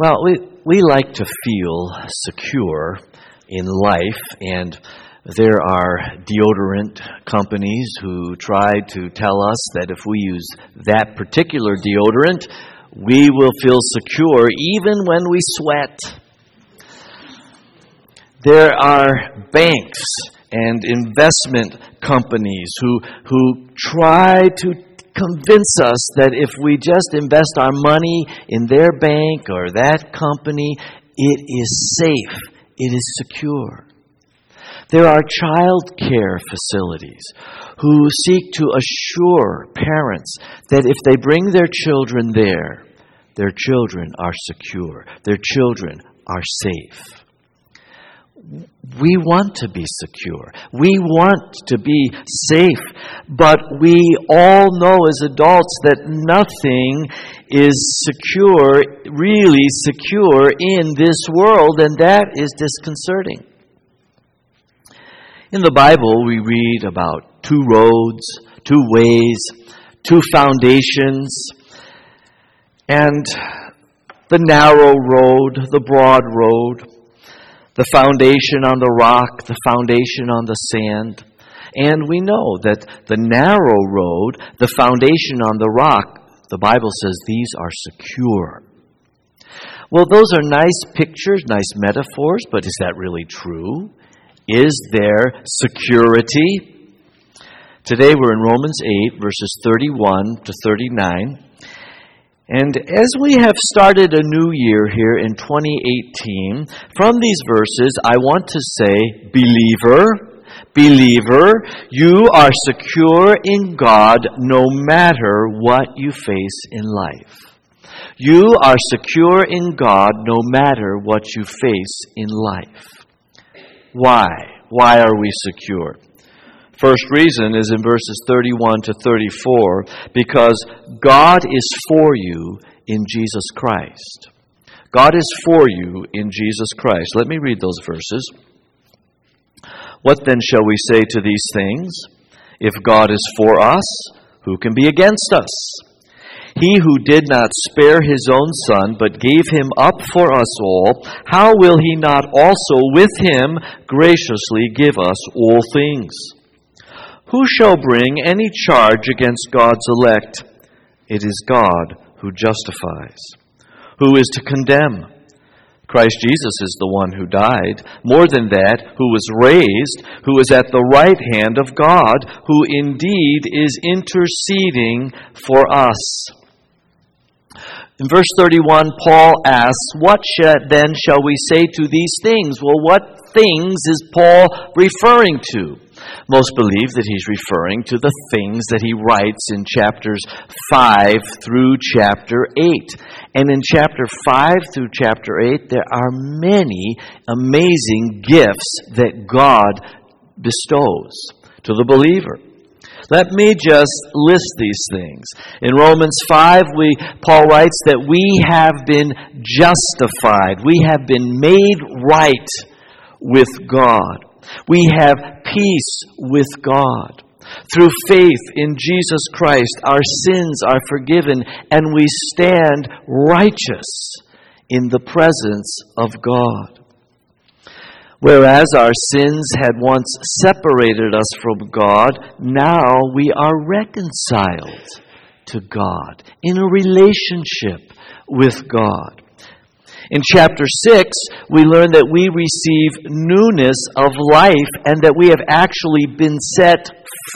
Well, we, we like to feel secure in life, and there are deodorant companies who try to tell us that if we use that particular deodorant, we will feel secure even when we sweat. There are banks and investment companies who, who try to convince us that if we just invest our money in their bank or that company, it is safe, it is secure. There are child care facilities who seek to assure parents that if they bring their children there, their children are secure, their children are safe. We want to be secure. We want to be safe. But we all know as adults that nothing is secure, really secure in this world, and that is disconcerting. In the Bible, we read about two roads, two ways, two foundations, and the narrow road, the broad road the foundation on the rock, the foundation on the sand. And we know that the narrow road, the foundation on the rock, the Bible says these are secure. Well, those are nice pictures, nice metaphors, but is that really true? Is there security? Today we're in Romans 8, verses 31 to 39. And as we have started a new year here in 2018, from these verses, I want to say, believer, believer, you are secure in God no matter what you face in life. You are secure in God no matter what you face in life. Why? Why are we secure? First reason is in verses 31 to 34 because God is for you in Jesus Christ. God is for you in Jesus Christ. Let me read those verses. What then shall we say to these things? If God is for us, who can be against us? He who did not spare his own son, but gave him up for us all, how will he not also with him graciously give us all things? Who shall bring any charge against God's elect? It is God who justifies. Who is to condemn? Christ Jesus is the one who died. More than that, who was raised, who is at the right hand of God, who indeed is interceding for us. In verse 31, Paul asks, What then shall we say to these things? Well, what things is Paul referring to? Most believe that he's referring to the things that he writes in chapters 5 through chapter 8. And in chapter 5 through chapter 8, there are many amazing gifts that God bestows to the believer. Let me just list these things. In Romans 5, we, Paul writes that we have been justified. We have been made right with God. We have peace with God. Through faith in Jesus Christ, our sins are forgiven and we stand righteous in the presence of God. Whereas our sins had once separated us from God, now we are reconciled to God in a relationship with God. In chapter 6, we learn that we receive newness of life and that we have actually been set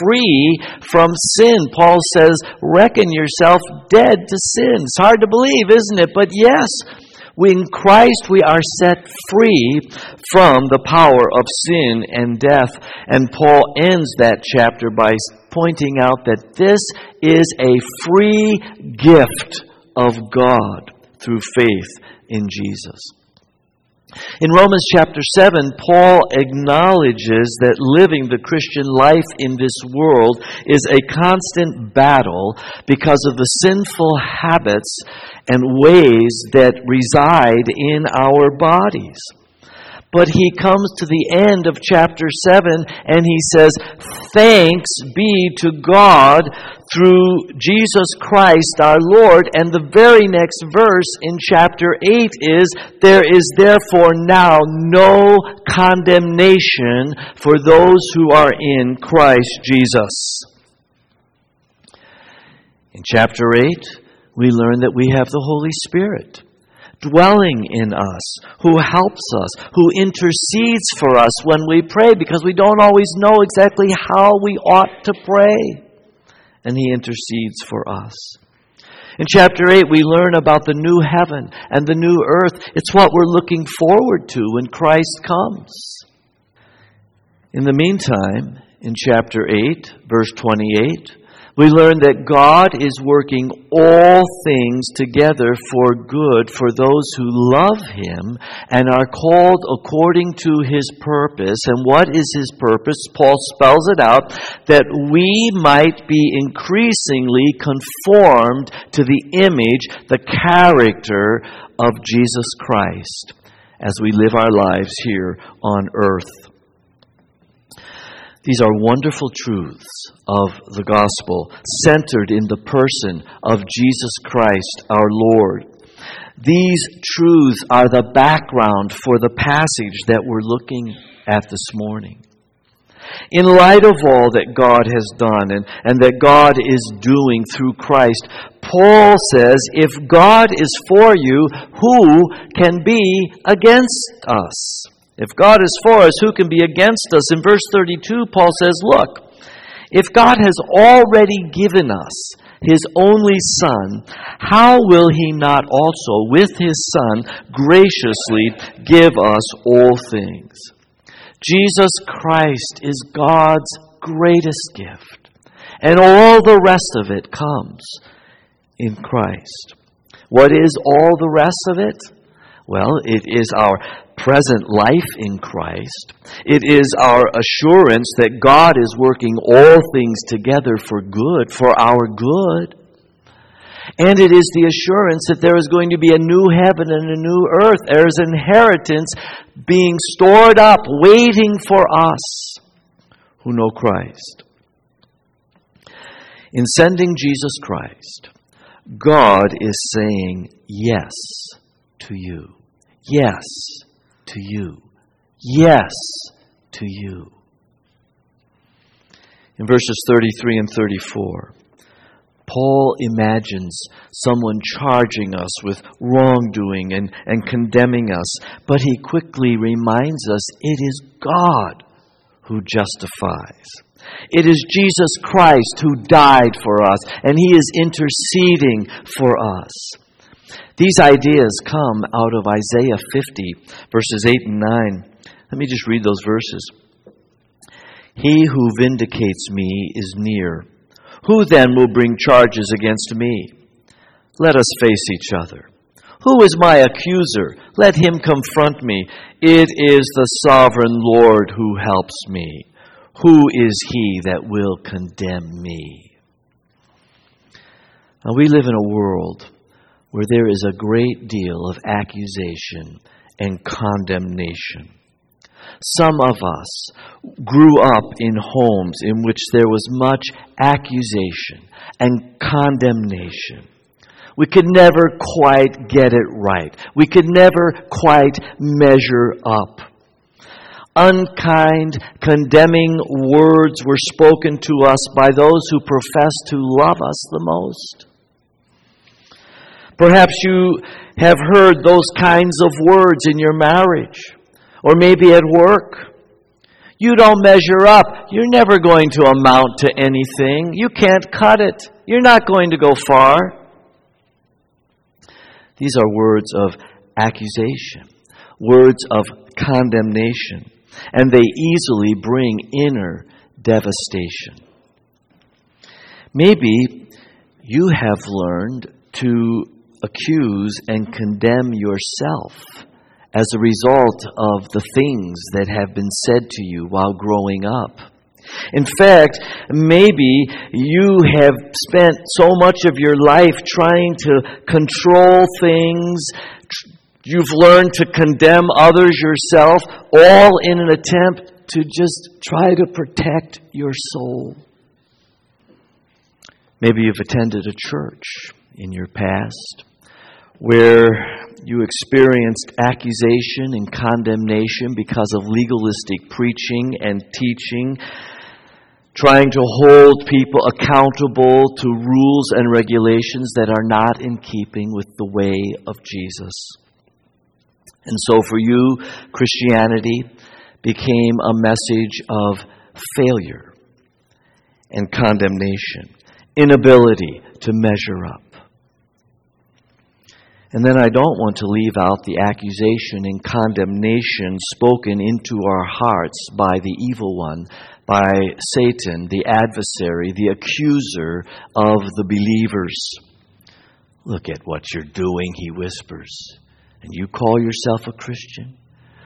free from sin. Paul says, Reckon yourself dead to sin. It's hard to believe, isn't it? But yes, in Christ we are set free from the power of sin and death. And Paul ends that chapter by pointing out that this is a free gift of God through faith in Jesus. In Romans chapter 7, Paul acknowledges that living the Christian life in this world is a constant battle because of the sinful habits and ways that reside in our bodies. But he comes to the end of chapter 7 and he says, Thanks be to God through Jesus Christ our Lord. And the very next verse in chapter 8 is, There is therefore now no condemnation for those who are in Christ Jesus. In chapter 8, we learn that we have the Holy Spirit dwelling in us, who helps us, who intercedes for us when we pray because we don't always know exactly how we ought to pray. And He intercedes for us. In chapter 8, we learn about the new heaven and the new earth. It's what we're looking forward to when Christ comes. In the meantime, in chapter 8, verse 28, we learn that God is working all things together for good for those who love Him and are called according to His purpose. And what is His purpose? Paul spells it out that we might be increasingly conformed to the image, the character of Jesus Christ as we live our lives here on earth. These are wonderful truths of the gospel, centered in the person of Jesus Christ our Lord. These truths are the background for the passage that we're looking at this morning. In light of all that God has done and, and that God is doing through Christ, Paul says, if God is for you, who can be against us? If God is for us, who can be against us? In verse 32, Paul says, Look, if God has already given us his only Son, how will he not also, with his Son, graciously give us all things? Jesus Christ is God's greatest gift, and all the rest of it comes in Christ. What is all the rest of it? Well, it is our present life in Christ. It is our assurance that God is working all things together for good, for our good. And it is the assurance that there is going to be a new heaven and a new earth. There is inheritance being stored up, waiting for us who know Christ. In sending Jesus Christ, God is saying yes to you. Yes to you. Yes to you. In verses 33 and 34, Paul imagines someone charging us with wrongdoing and, and condemning us, but he quickly reminds us it is God who justifies. It is Jesus Christ who died for us, and he is interceding for us. These ideas come out of Isaiah 50, verses 8 and 9. Let me just read those verses. He who vindicates me is near. Who then will bring charges against me? Let us face each other. Who is my accuser? Let him confront me. It is the sovereign Lord who helps me. Who is he that will condemn me? Now, we live in a world where there is a great deal of accusation and condemnation. Some of us grew up in homes in which there was much accusation and condemnation. We could never quite get it right. We could never quite measure up. Unkind, condemning words were spoken to us by those who profess to love us the most. Perhaps you have heard those kinds of words in your marriage or maybe at work. You don't measure up. You're never going to amount to anything. You can't cut it. You're not going to go far. These are words of accusation, words of condemnation, and they easily bring inner devastation. Maybe you have learned to accuse and condemn yourself as a result of the things that have been said to you while growing up. In fact, maybe you have spent so much of your life trying to control things, You've learned to condemn others yourself, all in an attempt to just try to protect your soul. Maybe you've attended a church in your past where you experienced accusation and condemnation because of legalistic preaching and teaching, trying to hold people accountable to rules and regulations that are not in keeping with the way of Jesus. And so for you, Christianity became a message of failure and condemnation, inability to measure up. And then I don't want to leave out the accusation and condemnation spoken into our hearts by the evil one, by Satan, the adversary, the accuser of the believers. Look at what you're doing, he whispers and you call yourself a Christian?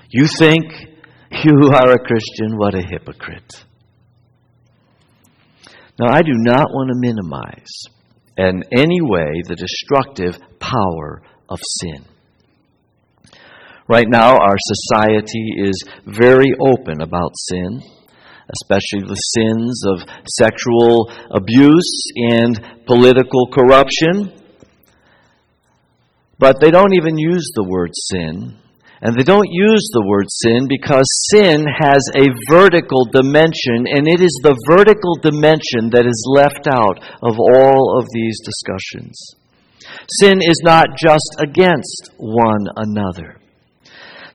You think you are a Christian? What a hypocrite. Now, I do not want to minimize in any way the destructive power of sin. Right now, our society is very open about sin, especially the sins of sexual abuse and political corruption. But they don't even use the word sin. And they don't use the word sin because sin has a vertical dimension, and it is the vertical dimension that is left out of all of these discussions. Sin is not just against one another.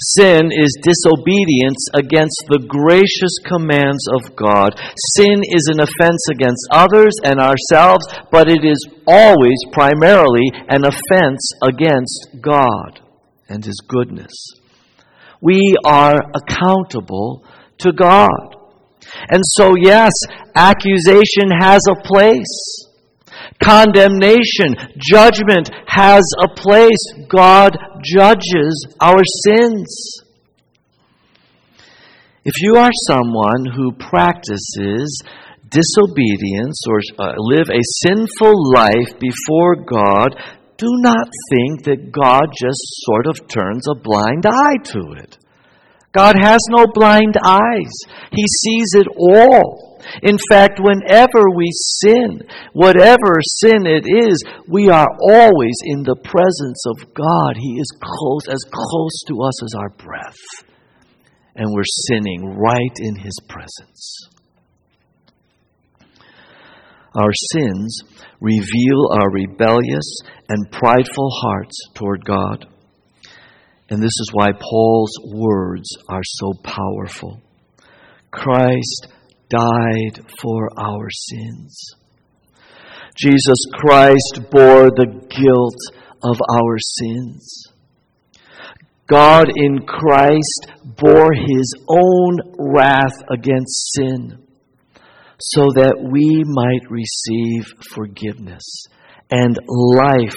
Sin is disobedience against the gracious commands of God. Sin is an offense against others and ourselves, but it is always primarily an offense against God and His goodness. We are accountable to God. And so, yes, accusation has a place. Condemnation, judgment has a place. God judges our sins. If you are someone who practices disobedience or uh, live a sinful life before God, do not think that God just sort of turns a blind eye to it. God has no blind eyes, He sees it all. In fact, whenever we sin, whatever sin it is, we are always in the presence of God. He is close, as close to us as our breath. And we're sinning right in His presence. Our sins reveal our rebellious and prideful hearts toward God. And this is why Paul's words are so powerful. Christ died for our sins. Jesus Christ bore the guilt of our sins. God in Christ bore his own wrath against sin so that we might receive forgiveness and life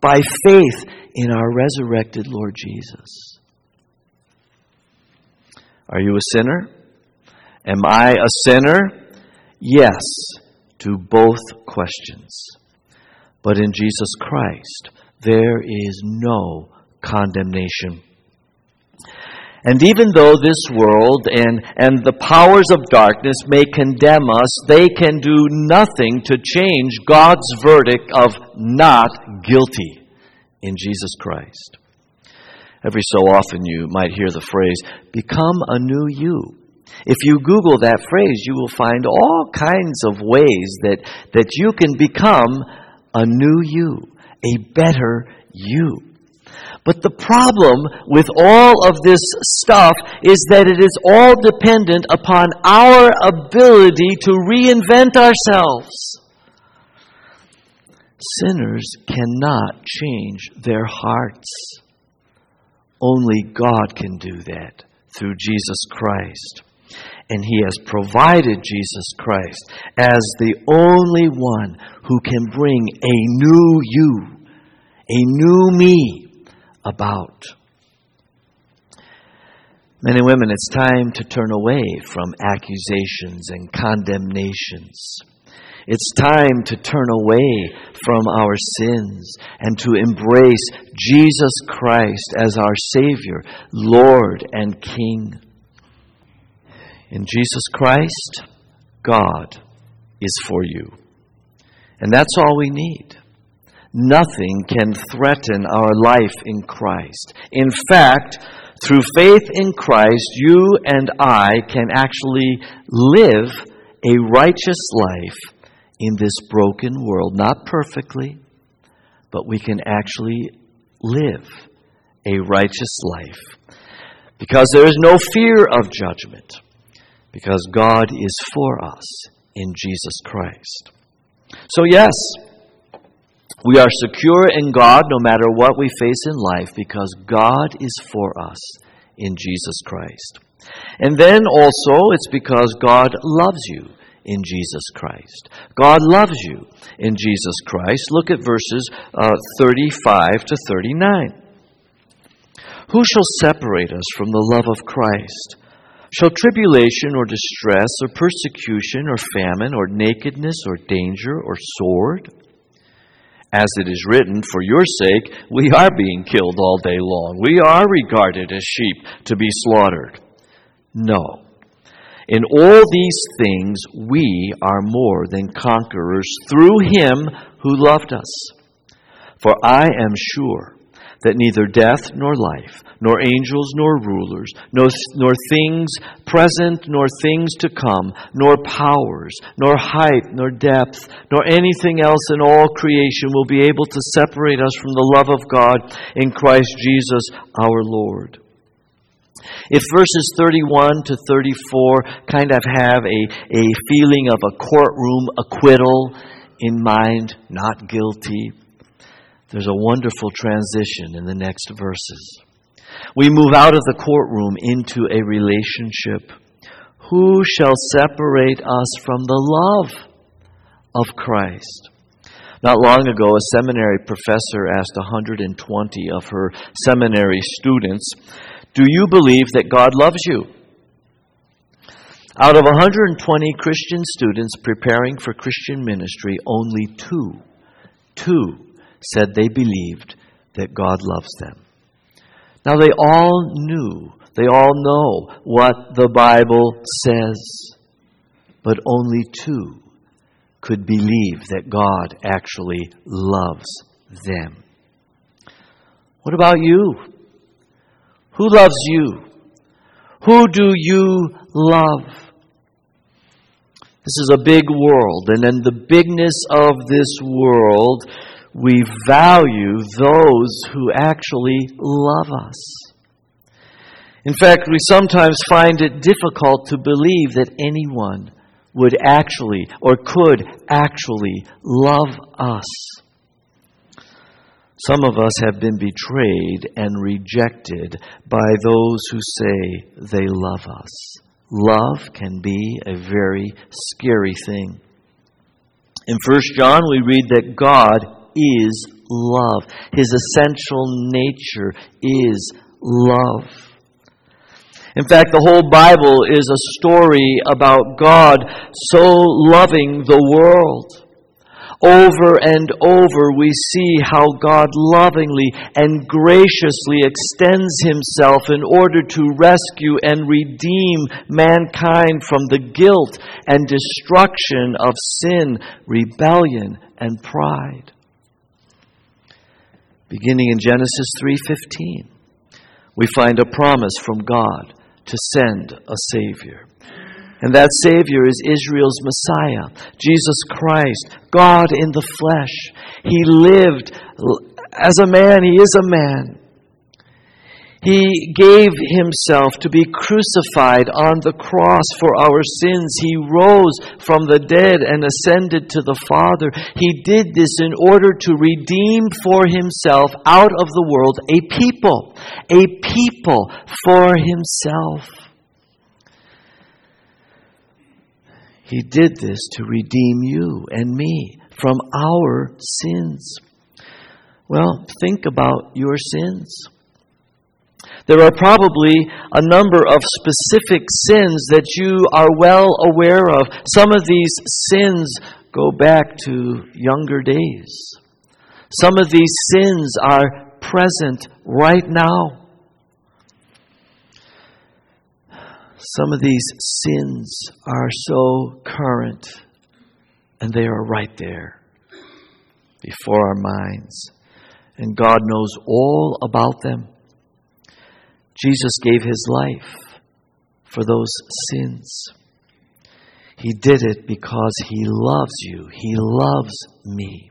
by faith in our resurrected Lord Jesus. Are you a sinner? Am I a sinner? Yes, to both questions. But in Jesus Christ, there is no condemnation. And even though this world and, and the powers of darkness may condemn us, they can do nothing to change God's verdict of not guilty in Jesus Christ. Every so often you might hear the phrase, become a new you. If you Google that phrase, you will find all kinds of ways that, that you can become a new you, a better you. But the problem with all of this stuff is that it is all dependent upon our ability to reinvent ourselves. Sinners cannot change their hearts. Only God can do that through Jesus Christ and He has provided Jesus Christ as the only one who can bring a new you, a new me about. Men and women, it's time to turn away from accusations and condemnations. It's time to turn away from our sins and to embrace Jesus Christ as our Savior, Lord, and King. In Jesus Christ, God is for you. And that's all we need. Nothing can threaten our life in Christ. In fact, through faith in Christ, you and I can actually live a righteous life in this broken world. Not perfectly, but we can actually live a righteous life. Because there is no fear of judgment. Because God is for us in Jesus Christ. So, yes, we are secure in God no matter what we face in life because God is for us in Jesus Christ. And then also, it's because God loves you in Jesus Christ. God loves you in Jesus Christ. Look at verses uh, 35 to 39. Who shall separate us from the love of Christ? Shall tribulation or distress or persecution or famine or nakedness or danger or sword? As it is written, For your sake we are being killed all day long. We are regarded as sheep to be slaughtered. No. In all these things we are more than conquerors through him who loved us. For I am sure that neither death nor life, nor angels nor rulers, nor, things present nor things to come, nor powers, nor height, nor depth, nor anything else in all creation will be able to separate us from the love of God in Christ Jesus our Lord. If verses 31 to 34 kind of have a, a feeling of a courtroom acquittal in mind, not guilty, there's a wonderful transition in the next verses. We move out of the courtroom into a relationship. Who shall separate us from the love of Christ? Not long ago, a seminary professor asked 120 of her seminary students, Do you believe that God loves you? Out of 120 Christian students preparing for Christian ministry, only two, two said they believed that God loves them. Now, they all knew, they all know what the Bible says, but only two could believe that God actually loves them. What about you? Who loves you? Who do you love? This is a big world, and in the bigness of this world, we value those who actually love us. In fact, we sometimes find it difficult to believe that anyone would actually or could actually love us. Some of us have been betrayed and rejected by those who say they love us. Love can be a very scary thing. In 1 John, we read that God is love. His essential nature is love. In fact, the whole Bible is a story about God so loving the world. Over and over, we see how God lovingly and graciously extends Himself in order to rescue and redeem mankind from the guilt and destruction of sin, rebellion, and pride beginning in Genesis 3:15. We find a promise from God to send a savior. And that savior is Israel's Messiah, Jesus Christ, God in the flesh. He lived as a man, he is a man. He gave himself to be crucified on the cross for our sins. He rose from the dead and ascended to the Father. He did this in order to redeem for himself out of the world a people, a people for himself. He did this to redeem you and me from our sins. Well, think about your sins. There are probably a number of specific sins that you are well aware of. Some of these sins go back to younger days. Some of these sins are present right now. Some of these sins are so current and they are right there before our minds. And God knows all about them. Jesus gave his life for those sins. He did it because He loves you. He loves me.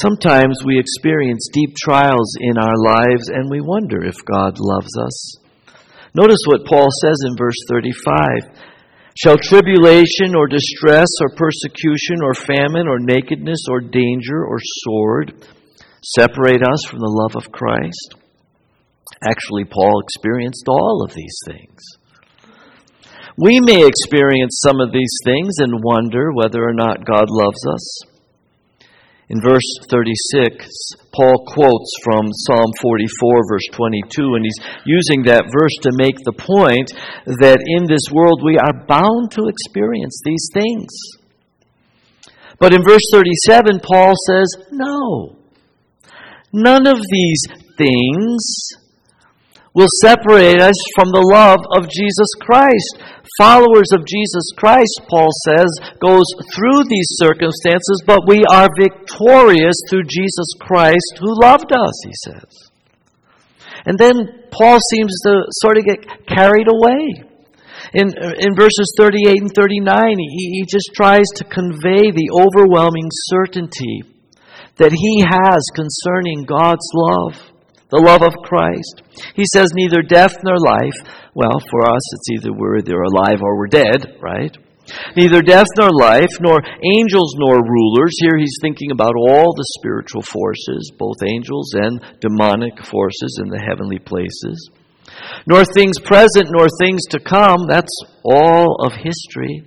Sometimes we experience deep trials in our lives and we wonder if God loves us. Notice what Paul says in verse 35. Shall tribulation or distress or persecution or famine or nakedness or danger or sword separate us from the love of Christ? Actually, Paul experienced all of these things. We may experience some of these things and wonder whether or not God loves us. In verse 36, Paul quotes from Psalm 44, verse 22, and he's using that verse to make the point that in this world we are bound to experience these things. But in verse 37, Paul says, No. None of these things will separate us from the love of Jesus Christ. Followers of Jesus Christ, Paul says, goes through these circumstances, but we are victorious through Jesus Christ who loved us, he says. And then Paul seems to sort of get carried away. In, in verses 38 and 39, he, he just tries to convey the overwhelming certainty that he has concerning God's love the love of Christ. He says, neither death nor life. Well, for us, it's either we're either alive or we're dead, right? Neither death nor life, nor angels nor rulers. Here he's thinking about all the spiritual forces, both angels and demonic forces in the heavenly places. Nor things present, nor things to come. That's all of history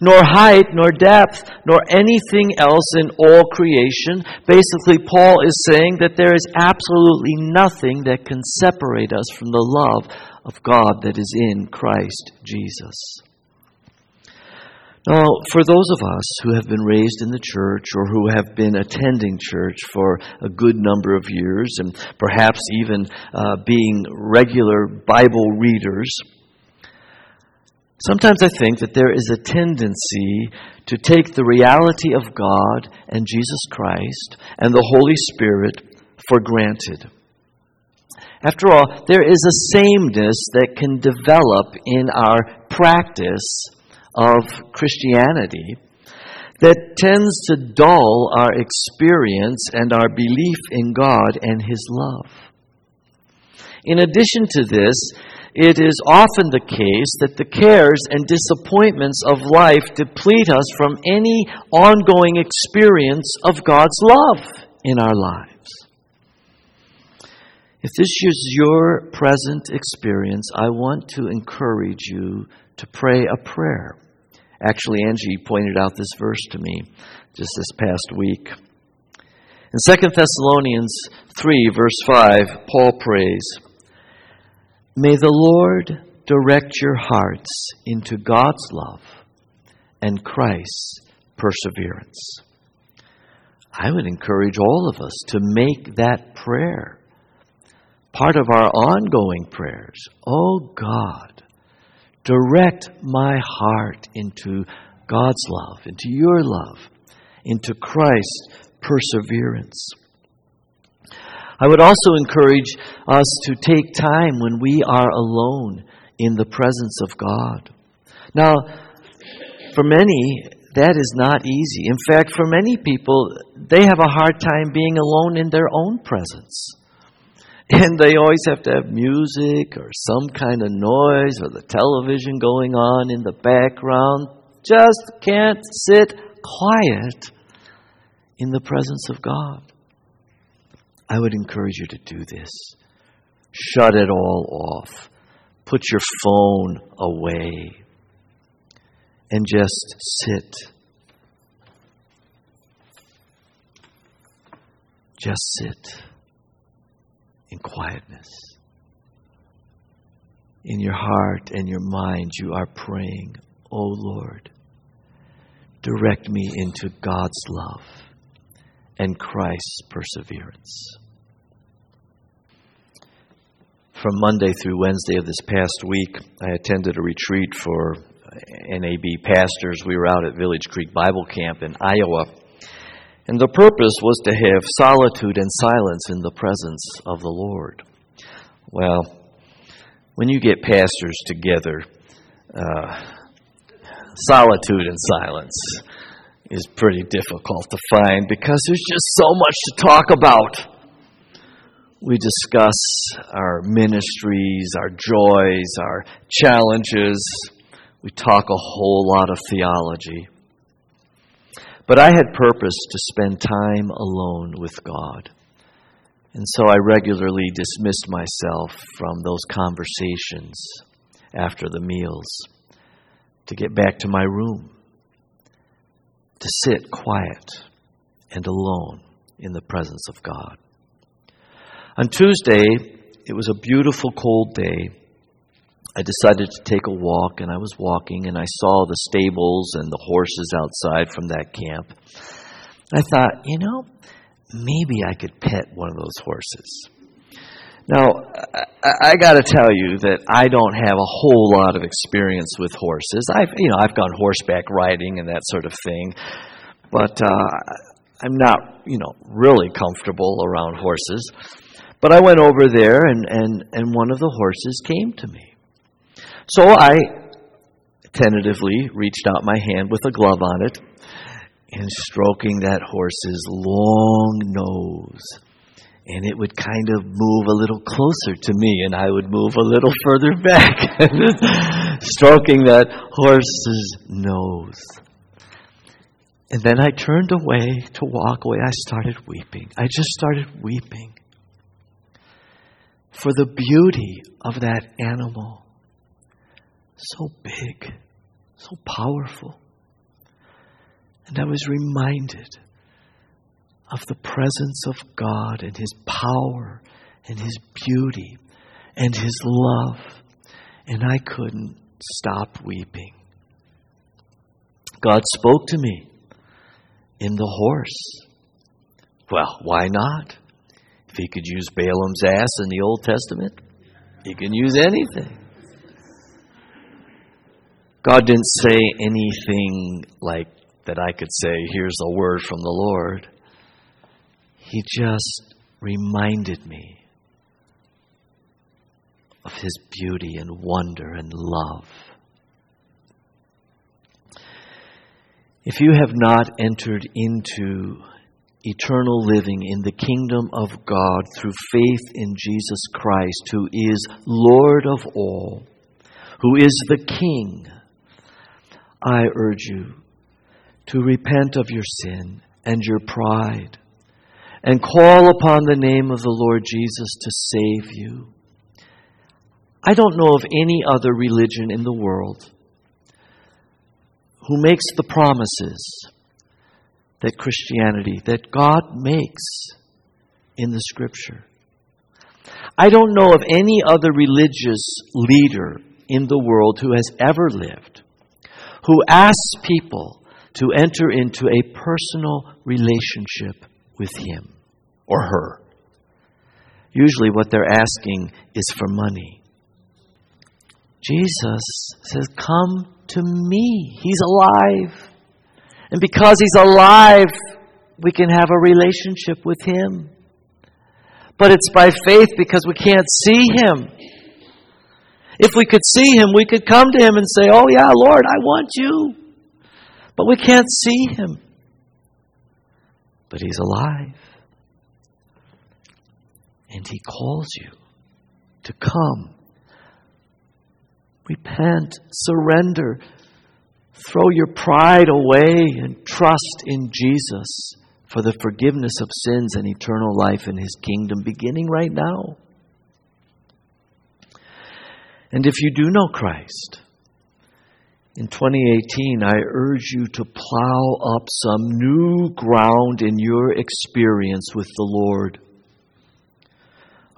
nor height, nor depth, nor anything else in all creation. Basically, Paul is saying that there is absolutely nothing that can separate us from the love of God that is in Christ Jesus. Now, for those of us who have been raised in the church or who have been attending church for a good number of years and perhaps even uh, being regular Bible readers, Sometimes I think that there is a tendency to take the reality of God and Jesus Christ and the Holy Spirit for granted. After all, there is a sameness that can develop in our practice of Christianity that tends to dull our experience and our belief in God and His love. In addition to this, it is often the case that the cares and disappointments of life deplete us from any ongoing experience of God's love in our lives. If this is your present experience, I want to encourage you to pray a prayer. Actually, Angie pointed out this verse to me just this past week. In 2 Thessalonians 3, verse 5, Paul prays, May the Lord direct your hearts into God's love and Christ's perseverance. I would encourage all of us to make that prayer part of our ongoing prayers. Oh God, direct my heart into God's love, into your love, into Christ's perseverance. I would also encourage us to take time when we are alone in the presence of God. Now, for many, that is not easy. In fact, for many people, they have a hard time being alone in their own presence. And they always have to have music or some kind of noise or the television going on in the background. Just can't sit quiet in the presence of God. I would encourage you to do this. Shut it all off. Put your phone away. And just sit. Just sit in quietness. In your heart and your mind, you are praying, Oh Lord, direct me into God's love and Christ's perseverance. From Monday through Wednesday of this past week, I attended a retreat for NAB pastors. We were out at Village Creek Bible Camp in Iowa. And the purpose was to have solitude and silence in the presence of the Lord. Well, when you get pastors together, uh, solitude and silence is pretty difficult to find because there's just so much to talk about. We discuss our ministries, our joys, our challenges. We talk a whole lot of theology. But I had purpose to spend time alone with God. And so I regularly dismissed myself from those conversations after the meals to get back to my room, to sit quiet and alone in the presence of God. On Tuesday, it was a beautiful cold day. I decided to take a walk, and I was walking, and I saw the stables and the horses outside from that camp. I thought, you know, maybe I could pet one of those horses. Now, I, I got to tell you that I don't have a whole lot of experience with horses. I've, you know, I've gone horseback riding and that sort of thing, but uh, I'm not, you know, really comfortable around horses. But I went over there, and, and, and one of the horses came to me. So I tentatively reached out my hand with a glove on it and stroking that horse's long nose and it would kind of move a little closer to me, and I would move a little further back, stroking that horse's nose. And then I turned away to walk away. I started weeping. I just started weeping for the beauty of that animal. So big, so powerful. And I was reminded of the presence of God and His power and His beauty and His love. And I couldn't stop weeping. God spoke to me in the horse. Well, why not? If He could use Balaam's ass in the Old Testament, He can use anything. God didn't say anything like that I could say, here's a word from the Lord. He just reminded me of His beauty and wonder and love. If you have not entered into eternal living in the kingdom of God through faith in Jesus Christ, who is Lord of all, who is the King, I urge you to repent of your sin and your pride and call upon the name of the Lord Jesus to save you. I don't know of any other religion in the world who makes the promises that Christianity, that God makes in the Scripture. I don't know of any other religious leader in the world who has ever lived who asks people to enter into a personal relationship with Him or her. Usually, what they're asking is for money. Jesus says, Come to me. He's alive. And because He's alive, we can have a relationship with Him. But it's by faith because we can't see Him. If we could see Him, we could come to Him and say, Oh, yeah, Lord, I want you. But we can't see Him. But He's alive. And He calls you to come. Repent, surrender, throw your pride away, and trust in Jesus for the forgiveness of sins and eternal life in His kingdom, beginning right now. And if you do know Christ, in 2018, I urge you to plow up some new ground in your experience with the Lord.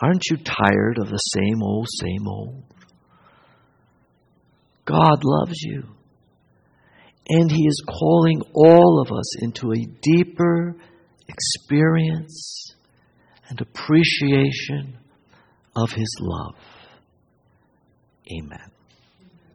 Aren't you tired of the same old, same old? God loves you. And He is calling all of us into a deeper experience and appreciation of His love. Amen.